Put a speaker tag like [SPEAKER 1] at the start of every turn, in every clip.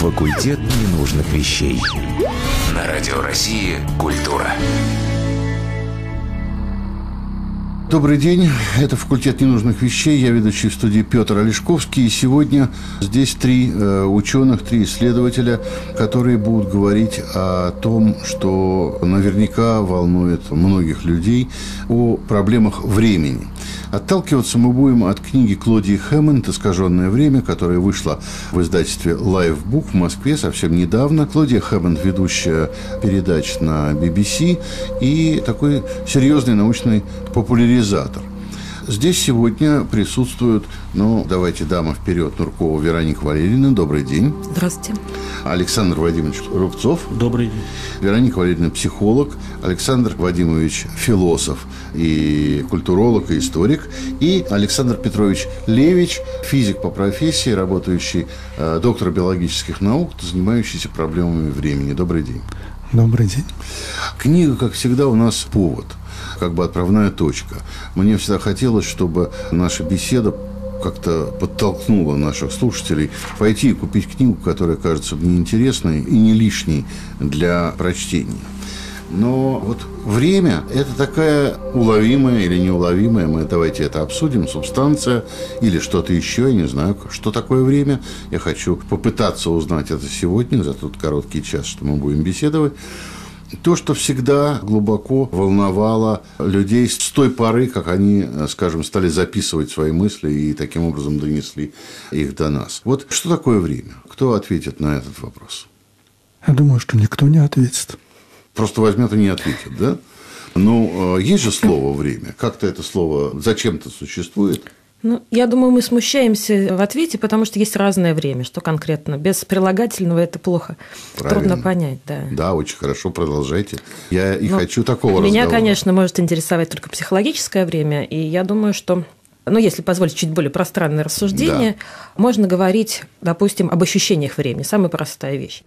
[SPEAKER 1] Факультет ненужных вещей. На Радио России «Культура».
[SPEAKER 2] Добрый день, это факультет ненужных вещей, я ведущий в студии Петр Олешковский, и сегодня здесь три э, ученых, три исследователя, которые будут говорить о том, что наверняка волнует многих людей, о проблемах времени. Отталкиваться мы будем от книги Клодии Хэммонд «Искаженное время», которая вышла в издательстве Lifebook в Москве совсем недавно. Клодия Хэммонд – ведущая передач на BBC и такой серьезный научный популяризатор. Здесь сегодня присутствуют, ну, давайте дама вперед, Нуркова Вероника Валерьевна. Добрый день.
[SPEAKER 3] Здравствуйте.
[SPEAKER 2] Александр Владимирович Рубцов.
[SPEAKER 4] Добрый день.
[SPEAKER 2] Вероника Валерьевна психолог, Александр Вадимович философ и культуролог, и историк, и Александр Петрович Левич, физик по профессии, работающий э, доктор биологических наук, занимающийся проблемами времени. Добрый день.
[SPEAKER 4] Добрый день.
[SPEAKER 2] Книга, как всегда, у нас повод – как бы отправная точка. Мне всегда хотелось, чтобы наша беседа как-то подтолкнула наших слушателей пойти и купить книгу, которая кажется мне интересной и не лишней для прочтения. Но вот время – это такая уловимая или неуловимая, мы давайте это обсудим, субстанция или что-то еще, я не знаю, что такое время. Я хочу попытаться узнать это сегодня, за тот короткий час, что мы будем беседовать. То, что всегда глубоко волновало людей с той поры, как они, скажем, стали записывать свои мысли и таким образом донесли их до нас. Вот что такое время? Кто ответит на этот вопрос?
[SPEAKER 4] Я думаю, что никто не ответит.
[SPEAKER 2] Просто возьмет и не ответит, да? Ну, есть же слово «время». Как-то это слово зачем-то существует –
[SPEAKER 3] ну, я думаю, мы смущаемся в ответе, потому что есть разное время. Что конкретно? Без прилагательного это плохо. Правильно. Трудно понять, да.
[SPEAKER 2] Да, очень хорошо, продолжайте. Я и Но ну, хочу такого
[SPEAKER 3] Меня,
[SPEAKER 2] разговора.
[SPEAKER 3] конечно, может интересовать только психологическое время, и я думаю, что ну, если позволить чуть более пространное рассуждение, да. можно говорить, допустим, об ощущениях времени. Самая простая вещь.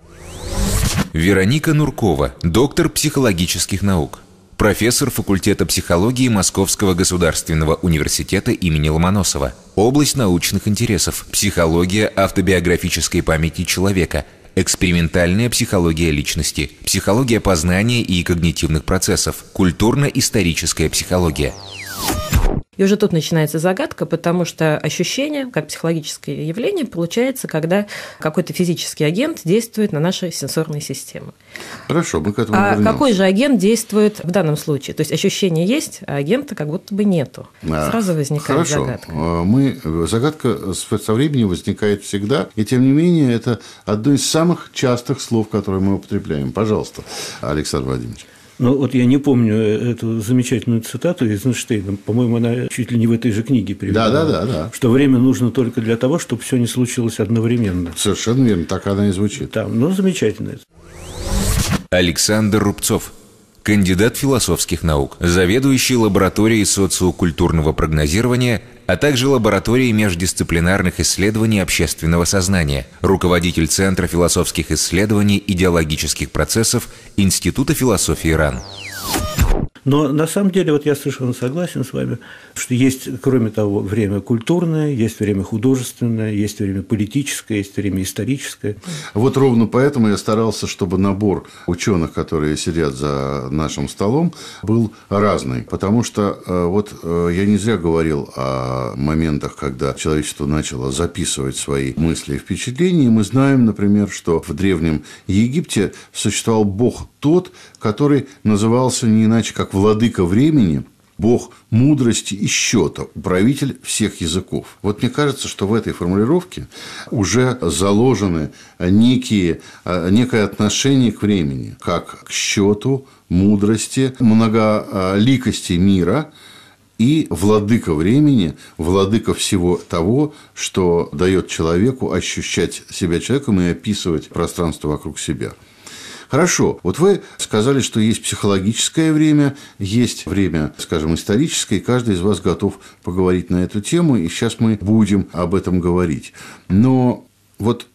[SPEAKER 1] Вероника Нуркова, доктор психологических наук профессор факультета психологии Московского государственного университета имени Ломоносова. Область научных интересов – психология автобиографической памяти человека, экспериментальная психология личности, психология познания и когнитивных процессов, культурно-историческая психология –
[SPEAKER 3] и уже тут начинается загадка, потому что ощущение, как психологическое явление, получается, когда какой-то физический агент действует на наши сенсорные системы.
[SPEAKER 2] Хорошо, мы к этому
[SPEAKER 3] А
[SPEAKER 2] вернемся.
[SPEAKER 3] какой же агент действует в данном случае? То есть ощущение есть, а агента как будто бы нету. А, Сразу возникает
[SPEAKER 2] Хорошо.
[SPEAKER 3] загадка.
[SPEAKER 2] А, мы, загадка со временем возникает всегда, и тем не менее это одно из самых частых слов, которые мы употребляем. Пожалуйста, Александр Владимирович.
[SPEAKER 4] Ну, вот я не помню эту замечательную цитату из Эйнштейна. По-моему, она чуть ли не в этой же книге приведена.
[SPEAKER 2] Да, да, да, да.
[SPEAKER 4] Что время нужно только для того, чтобы все не случилось одновременно.
[SPEAKER 2] Совершенно верно, так она и звучит.
[SPEAKER 4] Там, ну, замечательно.
[SPEAKER 1] Александр Рубцов кандидат философских наук, заведующий лабораторией социокультурного прогнозирования, а также лабораторией междисциплинарных исследований общественного сознания, руководитель Центра философских исследований идеологических процессов Института философии РАН.
[SPEAKER 4] Но на самом деле, вот я совершенно согласен с вами, что есть, кроме того, время культурное, есть время художественное, есть время политическое, есть время историческое.
[SPEAKER 2] Вот ровно поэтому я старался, чтобы набор ученых, которые сидят за нашим столом, был разный. Потому что э, вот э, я не зря говорил о моментах, когда человечество начало записывать свои мысли и впечатления. Мы знаем, например, что в Древнем Египте существовал бог тот, который назывался не иначе, как владыка времени, Бог мудрости и счета, управитель всех языков. Вот мне кажется, что в этой формулировке уже заложены некие, некое отношение к времени, как к счету, мудрости, многоликости мира и владыка времени, владыка всего того, что дает человеку ощущать себя человеком и описывать пространство вокруг себя. Хорошо, вот вы сказали, что есть психологическое время, есть время, скажем, историческое, и каждый из вас готов поговорить на эту тему, и сейчас мы будем об этом говорить. Но вот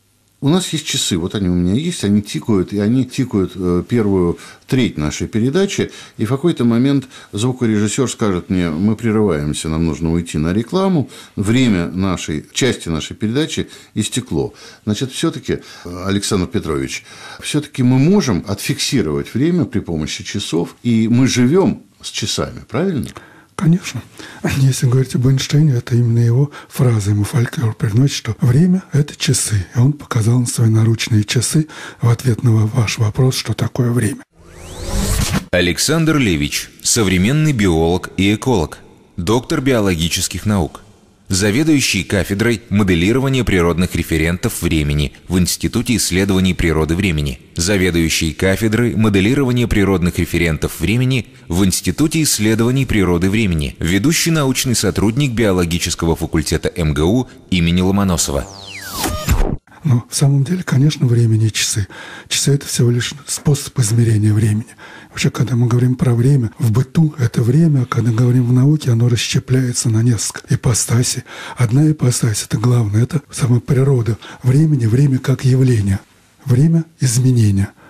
[SPEAKER 2] у нас есть часы, вот они у меня есть, они тикают, и они тикают э, первую треть нашей передачи, и в какой-то момент звукорежиссер скажет мне, мы прерываемся, нам нужно уйти на рекламу, время нашей, части нашей передачи истекло. Значит, все-таки, Александр Петрович, все-таки мы можем отфиксировать время при помощи часов, и мы живем с часами, правильно?
[SPEAKER 5] Конечно. Если говорить об Эйнштейне, это именно его фраза. Ему фольклор приносит, что время – это часы. И он показал на свои наручные часы в ответ на ваш вопрос, что такое время.
[SPEAKER 1] Александр Левич – современный биолог и эколог, доктор биологических наук – заведующий кафедрой моделирования природных референтов времени в Институте исследований природы времени, заведующий кафедрой моделирования природных референтов времени в Институте исследований природы времени, ведущий научный сотрудник биологического факультета МГУ имени Ломоносова.
[SPEAKER 5] Но в самом деле, конечно, время не часы. Часы – это всего лишь способ измерения времени. Вообще, когда мы говорим про время, в быту это время, а когда говорим в науке, оно расщепляется на несколько ипостасей. Одна ипостась – это главное, это сама природа времени, время как явление, время изменения –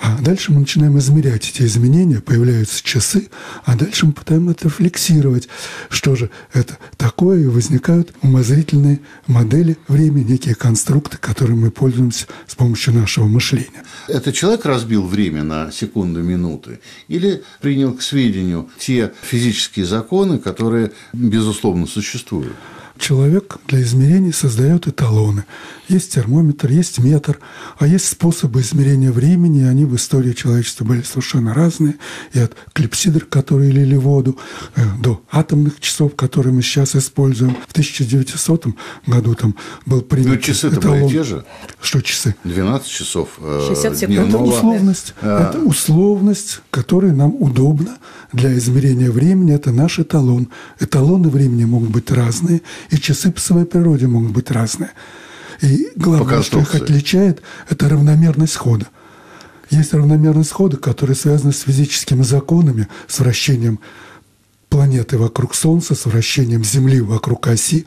[SPEAKER 5] а дальше мы начинаем измерять эти изменения, появляются часы, а дальше мы пытаемся это фиксировать, что же это такое, и возникают умозрительные модели времени, некие конструкты, которыми мы пользуемся с помощью нашего мышления.
[SPEAKER 2] Это человек разбил время на секунды, минуты, или принял к сведению те физические законы, которые, безусловно, существуют?
[SPEAKER 5] Человек для измерений создает эталоны. Есть термометр, есть метр, а есть способы измерения времени, и они в истории человечества были совершенно разные. И от клипсидр, которые лили воду, э, до атомных часов, которые мы сейчас используем. В 1900 году там был принят
[SPEAKER 2] Ну, часы-то
[SPEAKER 5] эталон.
[SPEAKER 2] были те же.
[SPEAKER 5] Что часы?
[SPEAKER 2] 12 часов э,
[SPEAKER 3] 60 секунд.
[SPEAKER 5] Это условность.
[SPEAKER 2] А.
[SPEAKER 5] Это условность, которая нам удобна для измерения времени. Это наш эталон. Эталоны времени могут быть разные, и часы по своей природе могут быть разные. И главное, что их отличает, это равномерность хода. Есть равномерность хода, которая связана с физическими законами, с вращением планеты вокруг Солнца, с вращением Земли вокруг оси.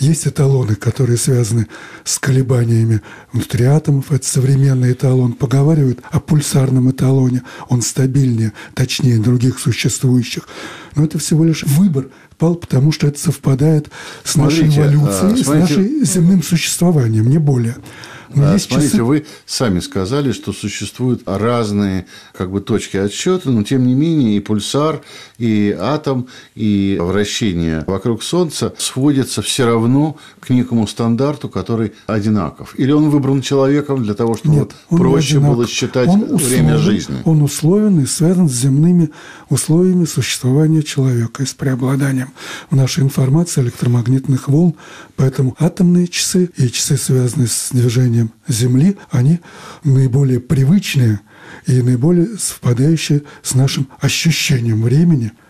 [SPEAKER 5] Есть эталоны, которые связаны с колебаниями внутри атомов. Это современный эталон. Поговаривают о пульсарном эталоне. Он стабильнее, точнее других существующих. Но это всего лишь выбор пал, потому что это совпадает с нашей
[SPEAKER 2] Смотрите,
[SPEAKER 5] эволюцией,
[SPEAKER 2] а,
[SPEAKER 5] с нашей земным существованием, не более.
[SPEAKER 2] А,
[SPEAKER 5] есть
[SPEAKER 2] Смотрите,
[SPEAKER 5] часы-
[SPEAKER 2] вы сами сказали, что существуют разные как бы, точки отсчета, но тем не менее и пульсар, и атом, и вращение вокруг Солнца сводятся все равно к некому стандарту, который одинаков. Или он выбран человеком для того, чтобы
[SPEAKER 5] Нет, он
[SPEAKER 2] проще было считать
[SPEAKER 5] Он
[SPEAKER 2] время
[SPEAKER 5] условен-
[SPEAKER 2] жизни.
[SPEAKER 5] Он условен и связан с земными условиями существования человека и с преобладанием в нашей информации электромагнитных волн. Поэтому атомные часы и часы, связанные с движением Земли, они наиболее привычные и наиболее совпадающие с нашим ощущением времени –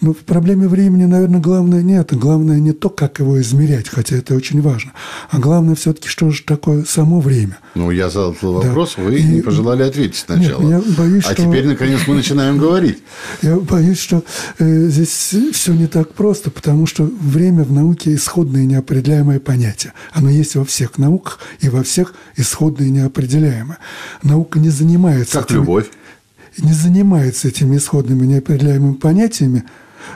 [SPEAKER 5] ну, в проблеме времени, наверное, главное не это. Главное не то, как его измерять, хотя это очень важно. А главное все-таки, что же такое само время.
[SPEAKER 2] Ну, я задал этот
[SPEAKER 5] Да.
[SPEAKER 2] вопрос, вы
[SPEAKER 5] И-
[SPEAKER 2] не пожелали ответить
[SPEAKER 5] Нет,
[SPEAKER 2] сначала.
[SPEAKER 5] я боюсь,
[SPEAKER 2] а
[SPEAKER 5] что-
[SPEAKER 2] теперь, наконец, мы начинаем говорить.
[SPEAKER 5] Я боюсь, что э, здесь все не так просто, потому что время в науке исходное и неопределяемое понятие. Оно есть во всех науках и во всех исходное и неопределяемое. Наука не занимается
[SPEAKER 2] Как
[SPEAKER 5] этими-
[SPEAKER 2] любовь.
[SPEAKER 5] не занимается этими исходными неопределяемыми понятиями,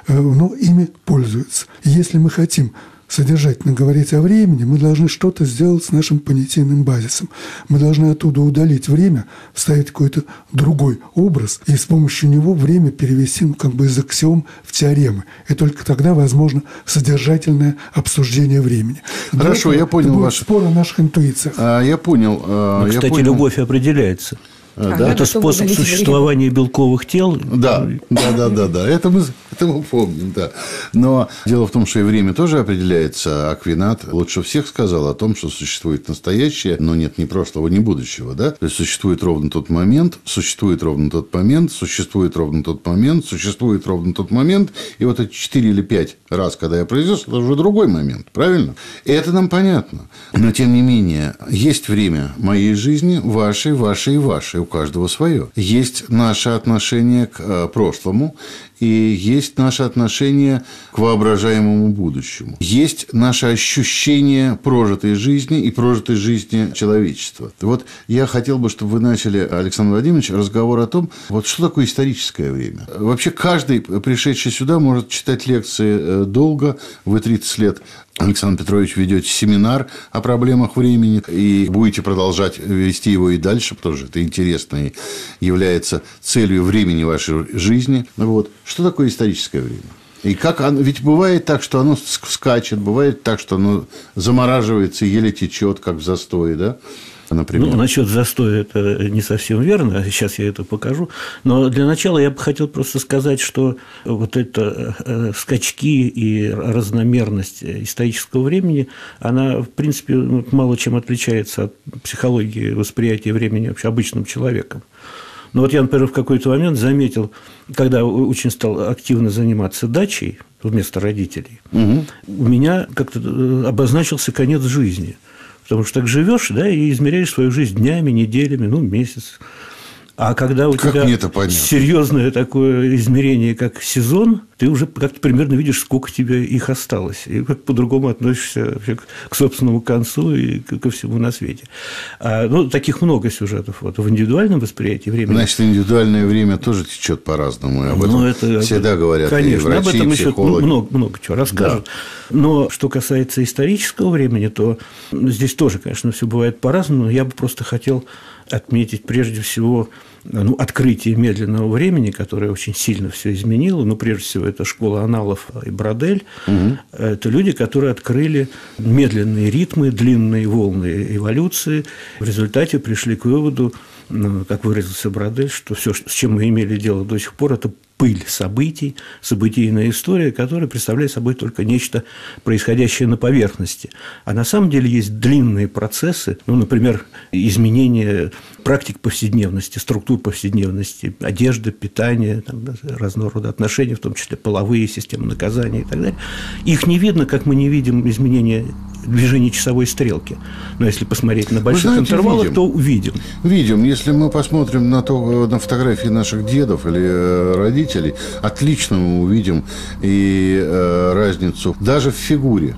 [SPEAKER 5] но ими пользуется. И если мы хотим содержательно говорить о времени, мы должны что-то сделать с нашим понятийным базисом. Мы должны оттуда удалить время, вставить какой-то другой образ, и с помощью него время перевести ну, как бы из аксиом в теоремы. И только тогда возможно содержательное обсуждение времени.
[SPEAKER 2] Хорошо,
[SPEAKER 5] этого
[SPEAKER 2] я понял ваш-
[SPEAKER 5] спор о наших интуициях.
[SPEAKER 2] А, я понял. а,
[SPEAKER 4] Ну,
[SPEAKER 2] я
[SPEAKER 4] кстати,
[SPEAKER 2] понял.
[SPEAKER 4] любовь определяется.
[SPEAKER 2] А, да?
[SPEAKER 4] Это способ существования белковых тел.
[SPEAKER 2] Да, да, да, да, да. Это мы, это мы помним, да. Но дело в том, что и время тоже определяется. Аквинат лучше всех сказал о том, что существует настоящее, но нет ни прошлого, ни будущего, да. То есть существует ровно тот момент, существует ровно тот момент, существует ровно тот момент, существует ровно тот момент. И вот эти четыре или пять раз, когда я произнес, это уже другой момент, правильно? И это нам понятно. Но тем не менее, есть время моей жизни, вашей, вашей и вашей. У каждого свое. Есть наше отношение к э, прошлому, и есть наше отношение к воображаемому будущему. Есть наше ощущение прожитой жизни и прожитой жизни человечества. Вот я хотел бы, чтобы вы начали, Александр Владимирович, разговор о том, вот что такое историческое время. Вообще каждый, пришедший сюда, может читать лекции э, долго, вы 30 лет Александр Петрович, ведете семинар о проблемах времени и будете продолжать вести его и дальше, потому что это интересно и является целью времени вашей жизни. Вот. Что такое историческое время? И как оно, ведь бывает так, что оно скачет, бывает так, что оно замораживается и еле течет, как в застое, да?
[SPEAKER 4] Например? Ну, насчет застоя это не совсем верно, сейчас я это покажу. Но для начала я бы хотел просто сказать, что вот это э, скачки и разномерность исторического времени, она, в принципе, ну, мало чем отличается от психологии восприятия времени вообще обычным человеком. Но вот я, например, в какой-то момент заметил, когда очень стал активно заниматься дачей вместо родителей, угу. у меня как-то э, обозначился конец жизни – Потому что так живешь, да, и измеряешь свою жизнь днями, неделями, ну, месяц. А когда у
[SPEAKER 2] как
[SPEAKER 4] тебя серьезное такое измерение, как сезон, ты уже как-то примерно видишь, сколько тебе их осталось, и как по-другому относишься вообще к собственному концу и ко всему на свете. А, ну, таких много сюжетов вот, в индивидуальном восприятии времени.
[SPEAKER 2] Значит, индивидуальное время тоже течет по-разному. И об этом ну, это, всегда говорят
[SPEAKER 4] конечно,
[SPEAKER 2] и врачи,
[SPEAKER 4] об этом
[SPEAKER 2] и психологи.
[SPEAKER 4] еще много, много чего расскажут. Да. Но что касается исторического времени, то здесь тоже, конечно, все бывает по-разному. Я бы просто хотел отметить прежде всего ну, открытие медленного времени, которое очень сильно все изменило. Ну, прежде всего, это школа аналов и Бродель. Угу. Это люди, которые открыли медленные ритмы, длинные волны эволюции. В результате пришли к выводу, ну, как выразился Бродель, что все, с чем мы имели дело до сих пор, это пыль событий, событийная история, которая представляет собой только нечто, происходящее на поверхности. А на самом деле есть длинные процессы, ну, например, изменение практик повседневности, структур повседневности, одежды, питания, там, разного рода отношения, в том числе половые системы наказания и так далее. Их не видно, как мы не видим изменения движения часовой стрелки. Но если посмотреть на больших знаете, интервалах, видим. то увидим.
[SPEAKER 2] Видим. Если мы посмотрим на, то, на фотографии наших дедов или э, родителей, отлично мы увидим и э, разницу даже в фигуре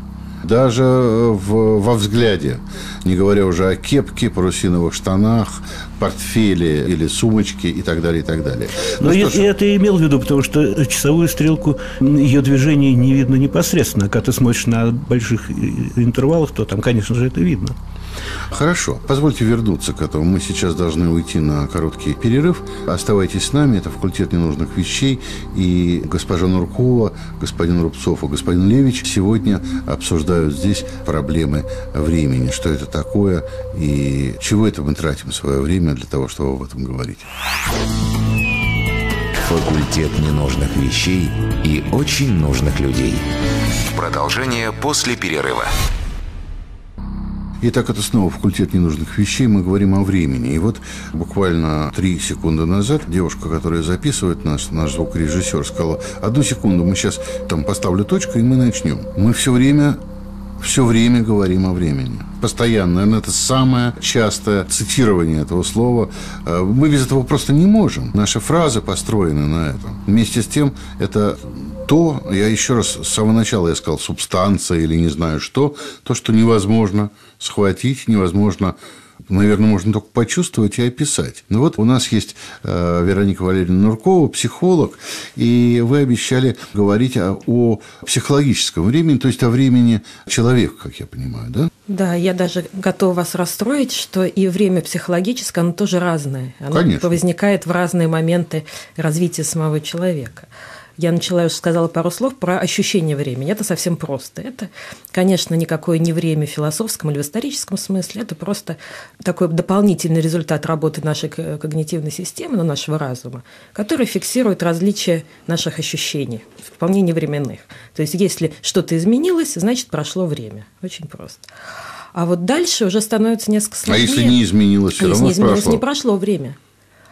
[SPEAKER 2] даже э, в, во взгляде, не говоря уже о кепке, парусиновых штанах, портфеле или сумочке и так далее, и так далее.
[SPEAKER 4] Ну, Но я, я это имел в виду, потому что часовую стрелку, ее движение не видно непосредственно. Когда ты смотришь на больших интервалах, то там, конечно же, это видно.
[SPEAKER 2] Хорошо. Позвольте вернуться к этому. Мы сейчас должны уйти на короткий перерыв. Оставайтесь с нами. Это факультет ненужных вещей. И госпожа Нуркова, господин Рубцов и господин Левич сегодня обсуждают здесь проблемы времени. Что это такое и чего это мы тратим свое время для того, чтобы об этом говорить.
[SPEAKER 1] Факультет ненужных вещей и очень нужных людей. Продолжение после перерыва.
[SPEAKER 2] Итак, это снова факультет ненужных вещей. Мы говорим о времени. И вот буквально три секунды назад девушка, которая записывает нас, наш звукорежиссер, сказала, одну секунду, мы сейчас там поставлю точку, и мы начнем. Мы все время все время говорим о времени. Постоянно. Наверное, это самое частое цитирование этого слова. Э, мы без этого просто не можем. Наши фразы построены на этом. Вместе с тем, это то, я еще раз с самого начала я сказал, субстанция или не знаю что, то, что невозможно схватить, невозможно наверное, можно только почувствовать и описать. Ну вот у нас есть э, Вероника Валерьевна Нуркова, психолог, и вы обещали говорить о, о психологическом времени, то есть о времени человека, как я понимаю, да?
[SPEAKER 3] Да, я даже готова вас расстроить, что и время психологическое, оно тоже разное. Оно Конечно. возникает в разные моменты развития самого человека я начала, уже сказала пару слов про ощущение времени. Это совсем просто. Это, конечно, никакое не время в философском или в историческом смысле. Это просто такой дополнительный результат работы нашей когнитивной системы, ну, нашего разума, который фиксирует различия наших ощущений, вполне невременных. То есть, если что-то изменилось, значит, прошло время. Очень просто. А вот дальше уже становится несколько сложнее.
[SPEAKER 2] А если не изменилось, все а равно
[SPEAKER 3] если не изменилось, прошло? не прошло время.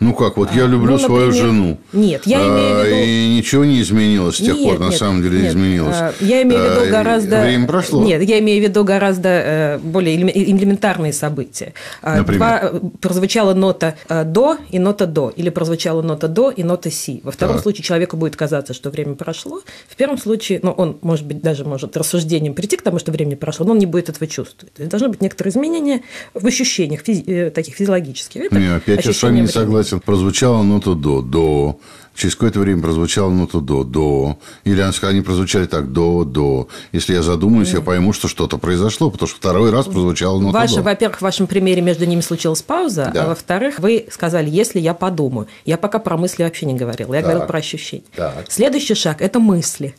[SPEAKER 2] Ну как, вот я люблю ну, например, свою жену.
[SPEAKER 3] Нет, я имею в виду...
[SPEAKER 2] И ничего не изменилось с тех нет, пор, нет, на самом деле нет. изменилось. А,
[SPEAKER 3] я имею в виду гораздо...
[SPEAKER 2] Время прошло.
[SPEAKER 3] Нет, я имею в виду гораздо э, более элементарные события. А, например? Два, э, прозвучала нота «до» и нота «до», или прозвучала нота «до» и нота «си». Во втором так. случае человеку будет казаться, что время прошло. В первом случае, ну, он, может быть, даже может рассуждением прийти к тому, что время прошло, но он не будет этого чувствовать. То есть, должно быть некоторые изменения в ощущениях физи- таких физиологических. Это
[SPEAKER 2] не, опять я с вами не согласен. Прозвучала нота до, до. Через какое-то время прозвучала нота до, до. Или они прозвучали так, до, до. Если я задумаюсь, mm. я пойму, что что-то произошло, потому что второй раз прозвучала нота
[SPEAKER 3] Ваше,
[SPEAKER 2] до.
[SPEAKER 3] Во-первых, в вашем примере между ними случилась пауза, да. а во-вторых, вы сказали, если я подумаю. Я пока про мысли вообще не говорила, я так. говорила про ощущения. Так. Следующий шаг – это мысли.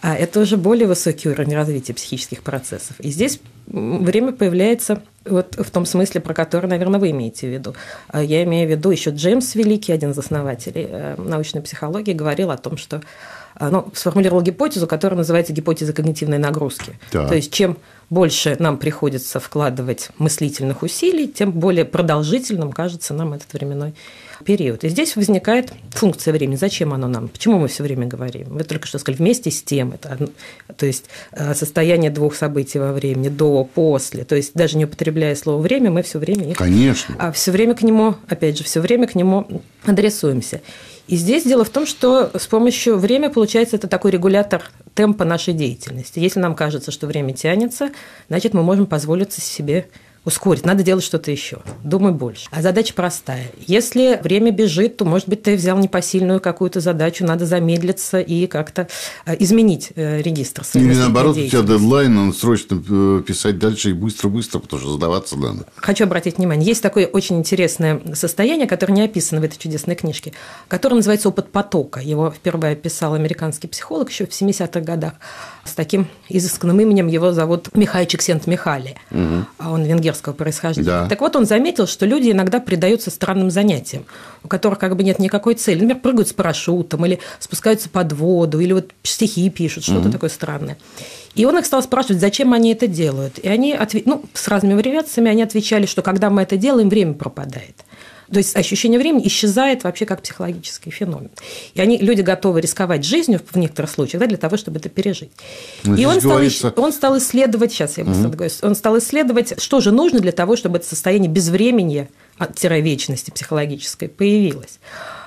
[SPEAKER 3] А это уже более высокий уровень развития психических процессов. И здесь время появляется вот в том смысле, про который, наверное, вы имеете в виду. А я имею в виду еще Джеймс Великий, один из основателей э, научной психологии, говорил о том, что э, ну, сформулировал гипотезу, которая называется гипотеза когнитивной нагрузки. Да. То есть чем больше нам приходится вкладывать мыслительных усилий, тем более продолжительным кажется нам этот временной период. И здесь возникает функция времени. Зачем оно нам? Почему мы все время говорим? Вы только что сказали, вместе с тем. Это, то есть э, состояние двух событий во времени, до, после. То есть даже не употребляя слово время, мы все время их...
[SPEAKER 2] Конечно.
[SPEAKER 3] А все время к нему, опять же, все время к нему адресуемся. И здесь дело в том, что с помощью времени, получается, это такой регулятор темпа нашей деятельности. Если нам кажется, что время тянется, значит, мы можем позволить себе ускорить, надо делать что-то еще, думай больше. А задача простая. Если время бежит, то, может быть, ты взял непосильную какую-то задачу, надо замедлиться и как-то э, изменить э, регистр.
[SPEAKER 2] Или наоборот, у тебя дедлайн, надо срочно э, писать дальше и быстро-быстро, потому что сдаваться надо.
[SPEAKER 3] Хочу обратить внимание, есть такое очень интересное состояние, которое не описано в этой чудесной книжке, которое называется «Опыт потока». Его впервые описал американский психолог еще в 70-х годах с таким изысканным именем. Его зовут Михай Чиксент-Михали. Угу. Он венгерского происхождения. Да. Так вот, он заметил, что люди иногда предаются странным занятиям, у которых как бы нет никакой цели. Например, прыгают с парашютом, или спускаются под воду, или вот стихи пишут, что-то угу. такое странное. И он их стал спрашивать, зачем они это делают. И они, отв... ну, с разными вариациями, они отвечали, что когда мы это делаем, время пропадает. То есть ощущение времени исчезает вообще как психологический феномен. И они, люди готовы рисковать жизнью в некоторых случаях да, для того, чтобы это пережить. Но ну, и он стал, говорится... он стал исследовать, сейчас я быстро угу. он стал исследовать, что же нужно для того, чтобы это состояние безвремени, вечности психологической появилось.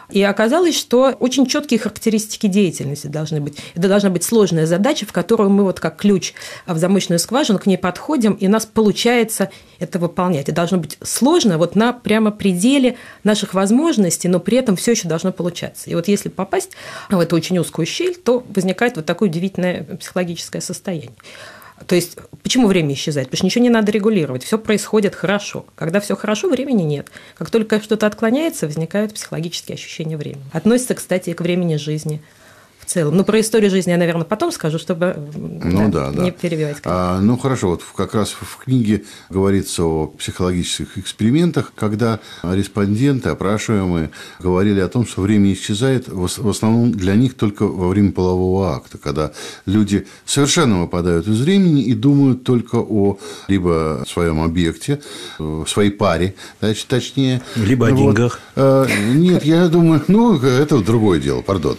[SPEAKER 3] И оказалось, что очень четкие характеристики деятельности должны быть. Это должна быть сложная задача, в которую мы вот как ключ в замочную скважину к ней подходим, и у нас получается это выполнять. Это должно быть сложно вот на прямо пределе наших возможностей, но при этом все еще должно получаться. И вот если попасть в эту очень узкую щель, то возникает вот такое удивительное психологическое состояние. То есть, почему время исчезает? Потому что ничего не надо регулировать, все происходит хорошо. Когда все хорошо, времени нет. Как только что-то отклоняется, возникают психологические ощущения времени. Относится, кстати, и к времени жизни в целом. Ну, про историю жизни я, наверное, потом скажу, чтобы ну, да, да, не да. перебивать.
[SPEAKER 2] А, ну, хорошо, вот как раз в книге говорится о психологических экспериментах, когда респонденты, опрашиваемые, говорили о том, что время исчезает в основном для них только во время полового акта, когда люди совершенно выпадают из времени и думают только о либо своем объекте, своей паре, значит, точнее.
[SPEAKER 4] Либо о вот. деньгах.
[SPEAKER 2] А, нет, я думаю, ну, это другое дело, пардон.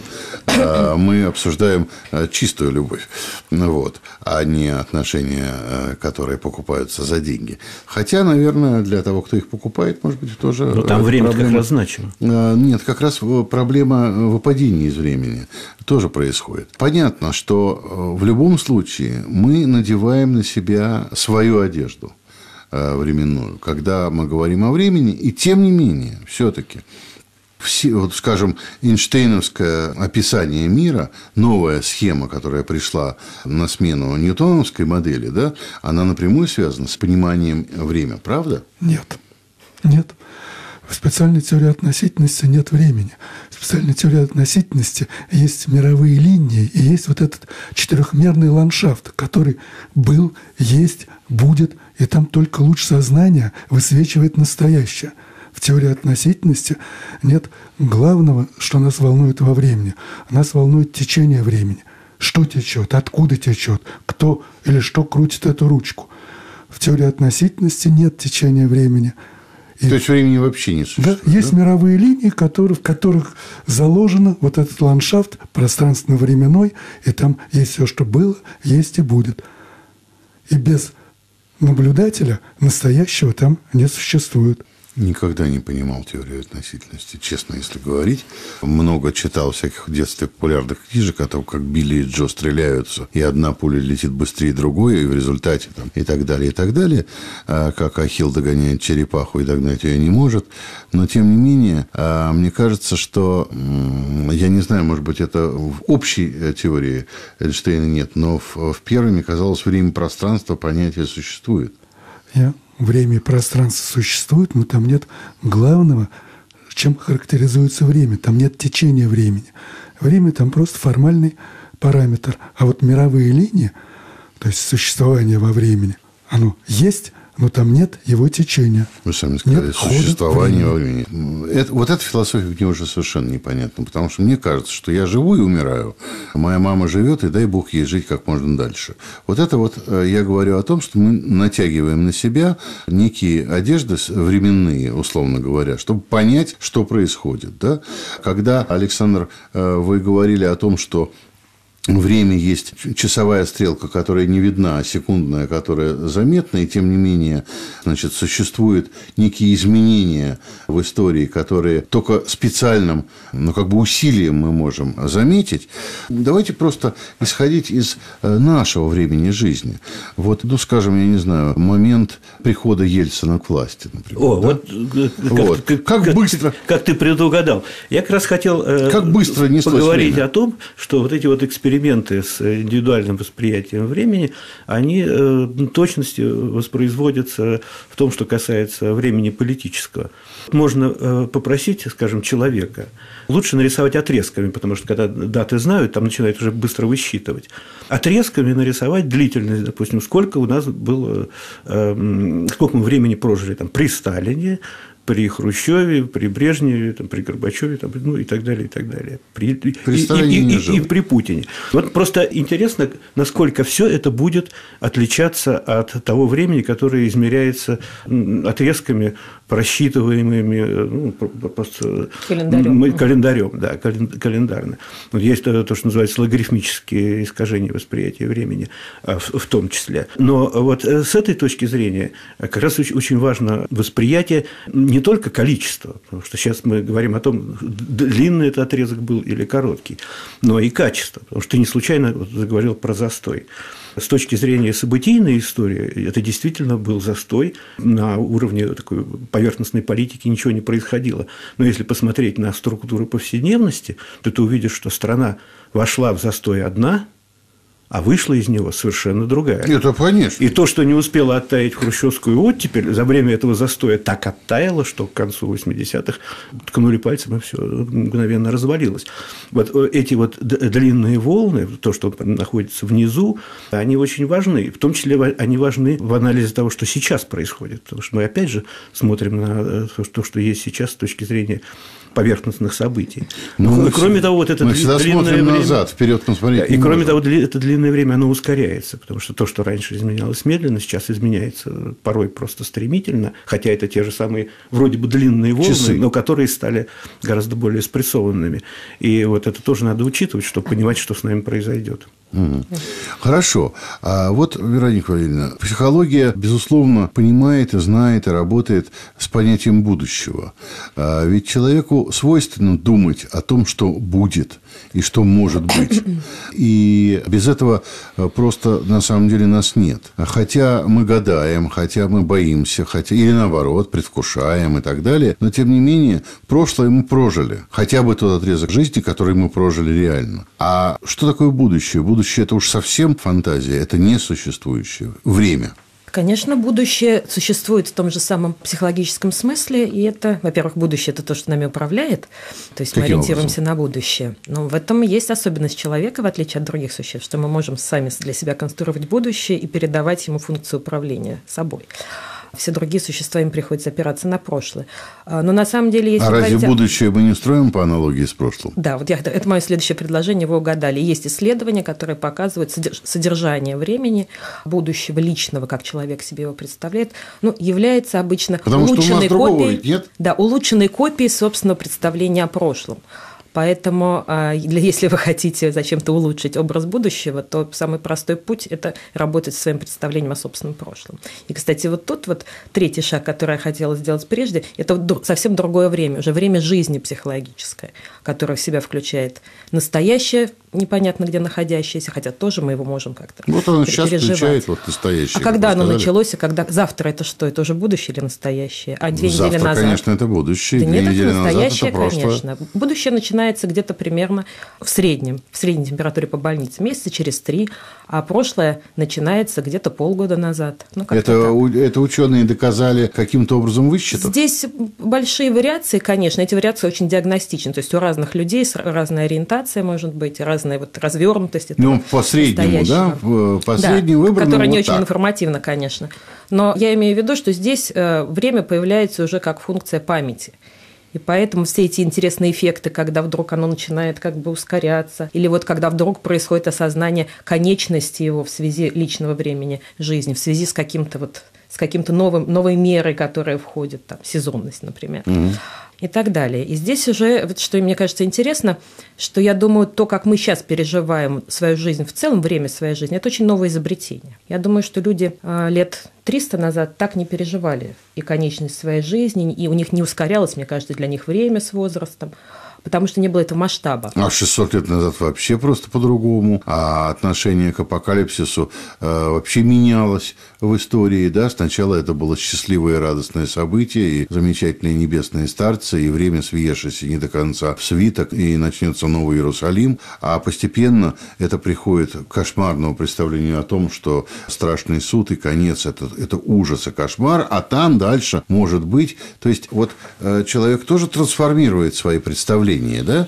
[SPEAKER 2] Мы обсуждаем э, чистую любовь, вот, а не отношения, э, которые покупаются за деньги. Хотя, наверное, для того, кто их покупает, может быть, тоже...
[SPEAKER 4] Но там время проблема... как раз значимо.
[SPEAKER 2] Э, нет, как раз проблема выпадения из времени тоже происходит. Понятно, что в любом случае мы надеваем на себя свою одежду временную, когда мы говорим о времени, и тем не менее, все-таки все, вот, скажем, Эйнштейновское описание мира, новая схема, которая пришла на смену ньютоновской модели, да, она напрямую связана с пониманием времени, правда?
[SPEAKER 5] Нет. Нет. В специальной теории относительности нет времени. В специальной теории относительности есть мировые линии и есть вот этот четырехмерный ландшафт, который был, есть, будет, и там только луч сознания высвечивает настоящее – в теории относительности нет главного, что нас волнует во времени. Нас волнует течение времени. Что течет, откуда течет, кто или что крутит эту ручку. В теории относительности нет течения времени.
[SPEAKER 2] И, То есть времени вообще не существует?
[SPEAKER 5] Да, есть мировые линии, которые, в которых заложено вот этот ландшафт пространственно-временной, и там есть все, что было, есть и будет. И без наблюдателя настоящего там не существует.
[SPEAKER 2] Никогда не понимал теорию относительности, честно, если говорить. Много читал всяких в детстве популярных книжек о том, как Билли и Джо стреляются, и одна пуля летит быстрее другой, и в результате там, и так далее, и так далее. А как Ахилл догоняет черепаху и догнать ее не может. Но, тем не менее, а, мне кажется, что, я не знаю, может быть, это в общей э, теории Эйнштейна нет, но в, в первой, мне казалось, время-пространство понятие существует.
[SPEAKER 5] Я время и пространство существуют, но там нет главного, чем характеризуется время. Там нет течения времени. Время там просто формальный параметр. А вот мировые линии, то есть существование во времени, оно есть – но там нет его течения.
[SPEAKER 2] Вы сами сказали, нет существование во времени. Это, вот эта философия мне уже совершенно непонятна, потому что мне кажется, что я живу и умираю, моя мама живет, и дай бог ей жить как можно дальше. Вот это вот э, я говорю о том, что мы натягиваем на себя некие одежды временные, условно говоря, чтобы понять, что происходит. Да? Когда, Александр, э, вы говорили о том, что время есть часовая стрелка, которая не видна, а секундная, которая заметна, и тем не менее значит, существуют некие изменения в истории, которые только специальным, ну, как бы усилием мы можем заметить. Давайте просто исходить из э, нашего времени жизни. Вот, ну, скажем, я не знаю, момент прихода Ельцина к власти,
[SPEAKER 4] например. О, да? вот, э, вот. Как, как, как быстро... Как ты предугадал. Я как раз хотел э, как быстро поговорить о том, что вот эти вот эксперименты эксперименты с индивидуальным восприятием времени, они э, точностью воспроизводятся в том, что касается времени политического. Можно э, попросить, скажем, человека, лучше нарисовать отрезками, потому что когда даты знают, там начинают уже быстро высчитывать. Отрезками нарисовать длительность, допустим, сколько у нас было, э, сколько мы времени прожили там, при Сталине, при Хрущеве, при Брежневе, там, при Горбачеве, там, ну и так далее, и так далее. При, и, и, и, и при Путине. Вот просто интересно, насколько все это будет отличаться от того времени, которое измеряется отрезками просчитываемыми ну, просто календарем. календарем, да, календарно. Вот есть то, что называется логарифмические искажения восприятия времени а, в том числе. Но вот э, с этой точки зрения как раз очень важно восприятие не только количества, потому что сейчас мы говорим о том, длинный этот отрезок был или короткий, но и качество, потому что ты не случайно заговорил про застой с точки зрения событийной истории, это действительно был застой на уровне такой поверхностной политики, ничего не происходило. Но если посмотреть на структуру повседневности, то ты увидишь, что страна вошла в застой одна, а вышла из него совершенно другая.
[SPEAKER 2] Это конечно.
[SPEAKER 4] И то, что не успела оттаять хрущевскую оттепель, за время этого застоя так оттаяло, что к концу 80-х ткнули пальцем, и все мгновенно развалилось. Вот э, эти вот длинные волны, то, что находится внизу, они очень важны. В том числе они важны в анализе того, что сейчас происходит. Потому что мы опять же смотрим на э, то, что есть сейчас с точки зрения поверхностных событий.
[SPEAKER 2] Ну, ну, кроме того, вот это мы длинное время... назад, вперед
[SPEAKER 4] посмотреть. И кроме можем. того, это длинное время оно ускоряется, потому что то, что раньше изменялось медленно, сейчас изменяется порой просто стремительно, хотя это те же самые вроде бы длинные волны, Часы. но которые стали гораздо более спрессованными. И вот это тоже надо учитывать, чтобы понимать, что с нами произойдет.
[SPEAKER 2] Хорошо. А вот, Вероника Валерьевна, психология, безусловно, понимает и знает и работает с понятием будущего. А ведь человеку свойственно думать о том, что будет и что может быть. И без этого э, просто на самом деле нас нет. Хотя мы гадаем, хотя мы боимся, хотя или наоборот, предвкушаем и так далее, но тем не менее прошлое мы прожили. Хотя бы тот отрезок жизни, который мы прожили реально. А что такое будущее? Будущее – это уж совсем фантазия, это несуществующее время –
[SPEAKER 3] Конечно, будущее существует в том же самом психологическом смысле, и это, во-первых, будущее – это то, что нами управляет, то есть Каким мы ориентируемся образом? на будущее. Но в этом есть особенность человека, в отличие от других существ, что мы можем сами для себя конструировать будущее и передавать ему функцию управления собой. Все другие существа им приходится опираться на прошлое. А, но на самом деле, если
[SPEAKER 2] А разве хотя... будущее мы не строим по аналогии с прошлым?
[SPEAKER 3] Да, вот я, это мое следующее предложение, вы угадали. Есть исследования, которые показывают содержание времени будущего личного, как человек себе его представляет, ну, является обычно
[SPEAKER 2] Потому улучшенной что у нас копией,
[SPEAKER 3] нет? Да, улучшенной копией собственного представления о прошлом. Поэтому, а, если вы хотите зачем-то улучшить образ будущего, то самый простой путь – это работать со своим представлением о собственном прошлом. И, кстати, вот тут вот третий шаг, который я хотела сделать прежде, это совсем другое время, уже время жизни психологическое, которое в себя включает настоящее, непонятно где находящееся, хотя тоже мы его можем как-то
[SPEAKER 2] Вот оно сейчас включает вот настоящее.
[SPEAKER 3] А когда оно началось, и когда завтра это что? Это уже будущее или настоящее? А две
[SPEAKER 2] завтра,
[SPEAKER 3] недели назад?
[SPEAKER 2] конечно, это будущее.
[SPEAKER 3] Да
[SPEAKER 2] две
[SPEAKER 3] нет,
[SPEAKER 2] недели
[SPEAKER 3] это настоящее,
[SPEAKER 2] назад это
[SPEAKER 3] конечно. Будущее начинается где-то примерно в среднем, в средней температуре по больнице, месяца через три, а прошлое начинается где-то полгода назад.
[SPEAKER 2] Ну, это, это ученые доказали каким-то образом высчитав?
[SPEAKER 3] Здесь большие вариации, конечно. Эти вариации очень диагностичны. То есть у разных людей разная ориентация может быть, разная вот развернутость.
[SPEAKER 2] Ну, по среднему, да? По среднему
[SPEAKER 3] да, выбранному Которая не вот очень так. информативно, конечно. Но я имею в виду, что здесь э, время появляется уже как функция памяти. И поэтому все эти интересные эффекты, когда вдруг оно начинает как бы ускоряться, или вот когда вдруг происходит осознание конечности его в связи личного времени жизни, в связи с каким-то вот с каким-то новым, новой мерой, которая входит, там, сезонность, например. Угу и так далее. И здесь уже, вот что мне кажется интересно, что я думаю, то, как мы сейчас переживаем свою жизнь в целом, время своей жизни, это очень новое изобретение. Я думаю, что люди а, лет 300 назад так не переживали и конечность своей жизни, и у них не ускорялось, мне кажется, для них время с возрастом потому что не было этого масштаба.
[SPEAKER 2] А 600 лет назад вообще просто по-другому, а отношение к апокалипсису э, вообще менялось в истории, да, сначала это было счастливое и радостное событие, и замечательные небесные старцы, и время свешеся не до конца в свиток, и начнется Новый Иерусалим, а постепенно это приходит к кошмарному представлению о том, что страшный суд и конец это, – это ужас и кошмар, а там дальше может быть, то есть вот э, человек тоже трансформирует свои представления мышления, да?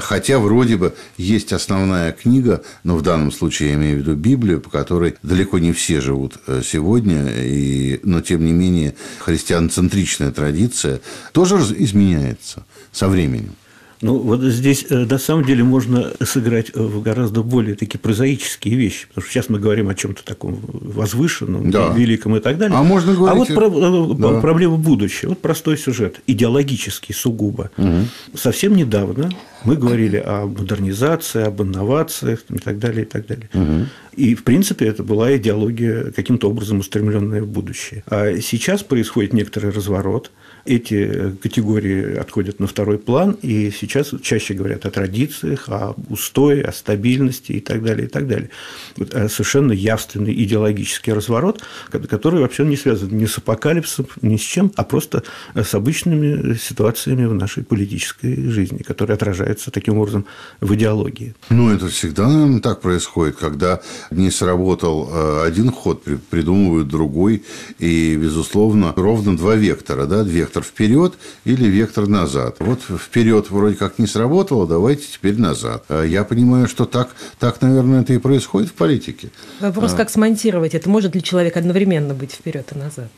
[SPEAKER 2] Хотя вроде бы есть основная книга, но в данном случае я имею в виду Библию, по которой далеко не все живут э, сегодня, и, но тем не менее христианоцентричная традиция тоже изменяется со временем.
[SPEAKER 4] Ну, вот здесь э, на самом деле можно сыграть э, в гораздо более такие прозаические вещи, потому что сейчас мы говорим о чем-то таком возвышенном, да. великом и так далее.
[SPEAKER 2] А можно говорить...
[SPEAKER 4] А вот про... Э, да. проблема будущего. Вот простой сюжет, идеологический сугубо. Угу. Совсем недавно мы говорили о модернизации, об инновациях и так далее, и так далее. Угу. И, в принципе, это была идеология каким-то образом устремленная в будущее. А сейчас происходит некоторый разворот – эти категории отходят на второй план, и сейчас чаще говорят о традициях, о устое, о стабильности и так далее, и так далее. Вот э, совершенно явственный идеологический разворот, который вообще не связан ни с апокалипсисом, ни с чем, а просто с обычными ситуациями в нашей политической жизни, которые отражаются таким образом в идеологии.
[SPEAKER 2] Ну, это всегда, наверное, так происходит, когда не сработал э, один ход, придумывают другой, и, безусловно, ровно два вектора, да, две вектор вперед или вектор назад. Вот вперед вроде как не сработало, давайте теперь назад. А я понимаю, что так, так наверное, это и происходит в политике.
[SPEAKER 3] Вопрос, а. как смонтировать это. Может ли человек одновременно быть вперед и назад?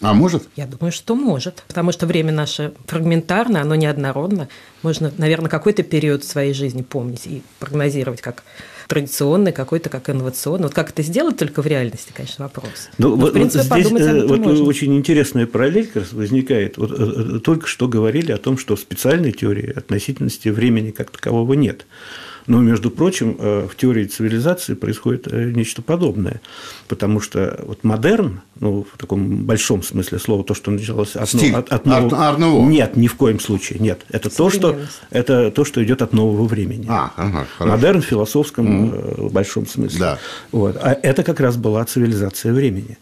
[SPEAKER 2] А может?
[SPEAKER 3] Я думаю, что может, потому что время наше фрагментарно, оно неоднородно. Можно, наверное, какой-то период своей жизни помнить и прогнозировать как традиционный, какой-то как инновационный. Вот как это сделать только в реальности, конечно, вопрос.
[SPEAKER 4] Ну, Но, вот, в принципе, вот здесь подумать вот можно. очень интересная параллель как раз возникает. Вот, э, э, только что говорили о том, что в специальной теории относительности времени как такового нет. Но, между прочим, э, в теории цивилизации происходит э, нечто подобное, потому что вот модерн, ну, в таком большом смысле слова, то, что началось от,
[SPEAKER 2] Стиль.
[SPEAKER 4] от, от нового...
[SPEAKER 2] Ар, нового.
[SPEAKER 4] Нет, ни в коем случае, нет. Это то, что, это то, что идет от нового времени.
[SPEAKER 2] А, ага,
[SPEAKER 4] модерн в философском mm. большом смысле.
[SPEAKER 2] Да.
[SPEAKER 4] Вот. А это как раз была цивилизация времени.